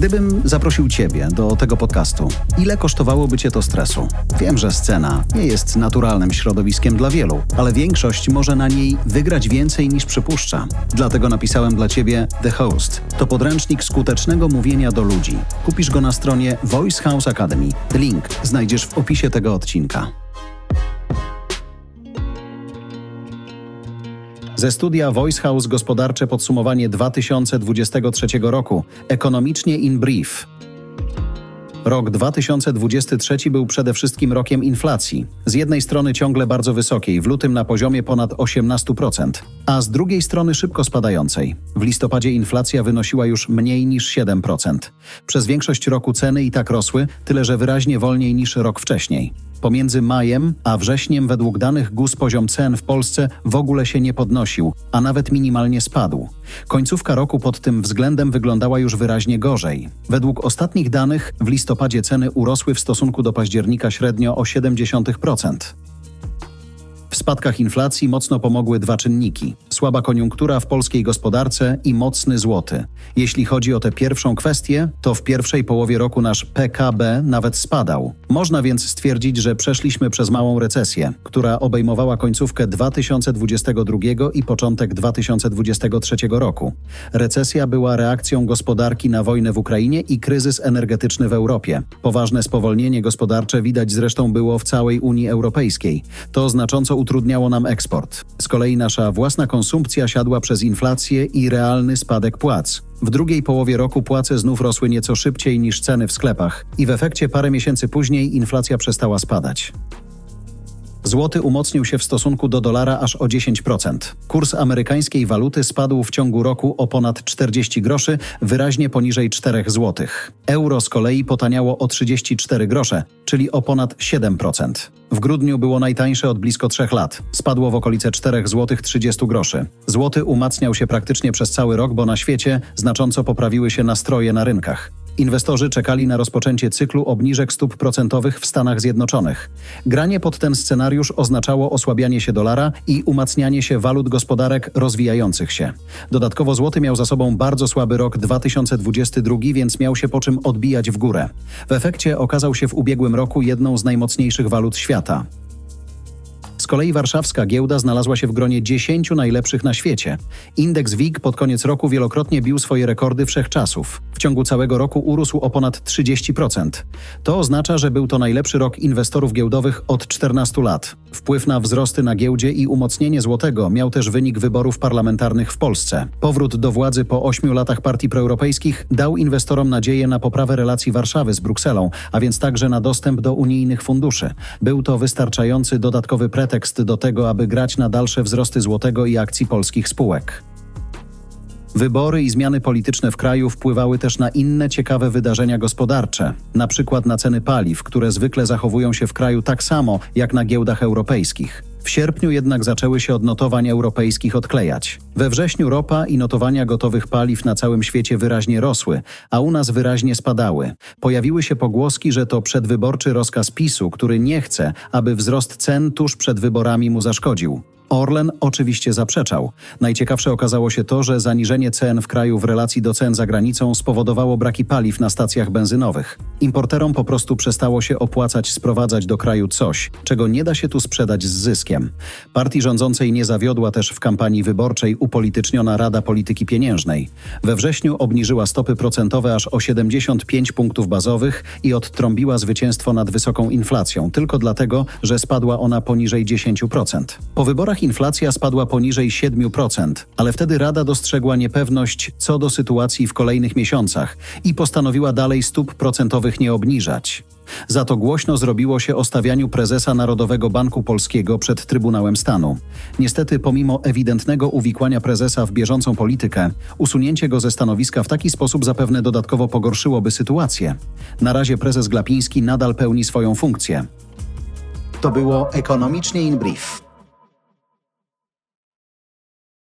Gdybym zaprosił Ciebie do tego podcastu, ile kosztowałoby Cię to stresu? Wiem, że scena nie jest naturalnym środowiskiem dla wielu, ale większość może na niej wygrać więcej niż przypuszcza. Dlatego napisałem dla Ciebie The Host. To podręcznik skutecznego mówienia do ludzi. Kupisz go na stronie Voice House Academy. Link znajdziesz w opisie tego odcinka. Ze studia Voice House Gospodarcze Podsumowanie 2023 roku. Ekonomicznie in brief. Rok 2023 był przede wszystkim rokiem inflacji. Z jednej strony ciągle bardzo wysokiej, w lutym na poziomie ponad 18%, a z drugiej strony szybko spadającej. W listopadzie inflacja wynosiła już mniej niż 7%. Przez większość roku ceny i tak rosły, tyle że wyraźnie wolniej niż rok wcześniej. Pomiędzy majem a wrześniem według danych GUS poziom cen w Polsce w ogóle się nie podnosił, a nawet minimalnie spadł. Końcówka roku pod tym względem wyglądała już wyraźnie gorzej. Według ostatnich danych w listopadzie ceny urosły w stosunku do października średnio o 0,7%. W spadkach inflacji mocno pomogły dwa czynniki: słaba koniunktura w polskiej gospodarce i mocny złoty. Jeśli chodzi o tę pierwszą kwestię, to w pierwszej połowie roku nasz PKB nawet spadał. Można więc stwierdzić, że przeszliśmy przez małą recesję, która obejmowała końcówkę 2022 i początek 2023 roku. Recesja była reakcją gospodarki na wojnę w Ukrainie i kryzys energetyczny w Europie. Poważne spowolnienie gospodarcze widać zresztą było w całej Unii Europejskiej. To znacząco utrudniało nam eksport. Z kolei nasza własna konsumpcja siadła przez inflację i realny spadek płac. W drugiej połowie roku płace znów rosły nieco szybciej niż ceny w sklepach i w efekcie parę miesięcy później inflacja przestała spadać. Złoty umocnił się w stosunku do dolara aż o 10%. Kurs amerykańskiej waluty spadł w ciągu roku o ponad 40 groszy, wyraźnie poniżej 4 zł. Euro z kolei potaniało o 34 grosze, czyli o ponad 7%. W grudniu było najtańsze od blisko 3 lat. Spadło w okolice 4 zł 30 groszy. Złoty umacniał się praktycznie przez cały rok, bo na świecie znacząco poprawiły się nastroje na rynkach. Inwestorzy czekali na rozpoczęcie cyklu obniżek stóp procentowych w Stanach Zjednoczonych. Granie pod ten scenariusz oznaczało osłabianie się dolara i umacnianie się walut gospodarek rozwijających się. Dodatkowo złoty miał za sobą bardzo słaby rok 2022, więc miał się po czym odbijać w górę. W efekcie okazał się w ubiegłym roku jedną z najmocniejszych walut świata kolei warszawska giełda znalazła się w gronie 10 najlepszych na świecie. Indeks WIG pod koniec roku wielokrotnie bił swoje rekordy wszechczasów. W ciągu całego roku urósł o ponad 30%. To oznacza, że był to najlepszy rok inwestorów giełdowych od 14 lat. Wpływ na wzrosty na giełdzie i umocnienie złotego miał też wynik wyborów parlamentarnych w Polsce. Powrót do władzy po 8 latach partii proeuropejskich dał inwestorom nadzieję na poprawę relacji Warszawy z Brukselą, a więc także na dostęp do unijnych funduszy. Był to wystarczający dodatkowy pretekst pretekst do tego, aby grać na dalsze wzrosty złotego i akcji polskich spółek. Wybory i zmiany polityczne w kraju wpływały też na inne ciekawe wydarzenia gospodarcze, na przykład na ceny paliw, które zwykle zachowują się w kraju tak samo jak na giełdach europejskich. W sierpniu jednak zaczęły się od notowań europejskich odklejać. We wrześniu ropa i notowania gotowych paliw na całym świecie wyraźnie rosły, a u nas wyraźnie spadały. Pojawiły się pogłoski, że to przedwyborczy rozkaz PiSu, który nie chce, aby wzrost cen tuż przed wyborami mu zaszkodził. Orlen oczywiście zaprzeczał. Najciekawsze okazało się to, że zaniżenie cen w kraju w relacji do cen za granicą spowodowało braki paliw na stacjach benzynowych. Importerom po prostu przestało się opłacać sprowadzać do kraju coś, czego nie da się tu sprzedać z zyskiem. Partii rządzącej nie zawiodła też w kampanii wyborczej upolityczniona Rada Polityki Pieniężnej. We wrześniu obniżyła stopy procentowe aż o 75 punktów bazowych i odtrąbiła zwycięstwo nad wysoką inflacją, tylko dlatego, że spadła ona poniżej 10%. Po wyborach inflacja spadła poniżej 7%, ale wtedy Rada dostrzegła niepewność co do sytuacji w kolejnych miesiącach i postanowiła dalej stóp procentowych nie obniżać. Za to głośno zrobiło się o stawianiu prezesa Narodowego Banku Polskiego przed Trybunałem Stanu. Niestety, pomimo ewidentnego uwikłania prezesa w bieżącą politykę, usunięcie go ze stanowiska w taki sposób zapewne dodatkowo pogorszyłoby sytuację. Na razie prezes Glapiński nadal pełni swoją funkcję. To było ekonomicznie in brief.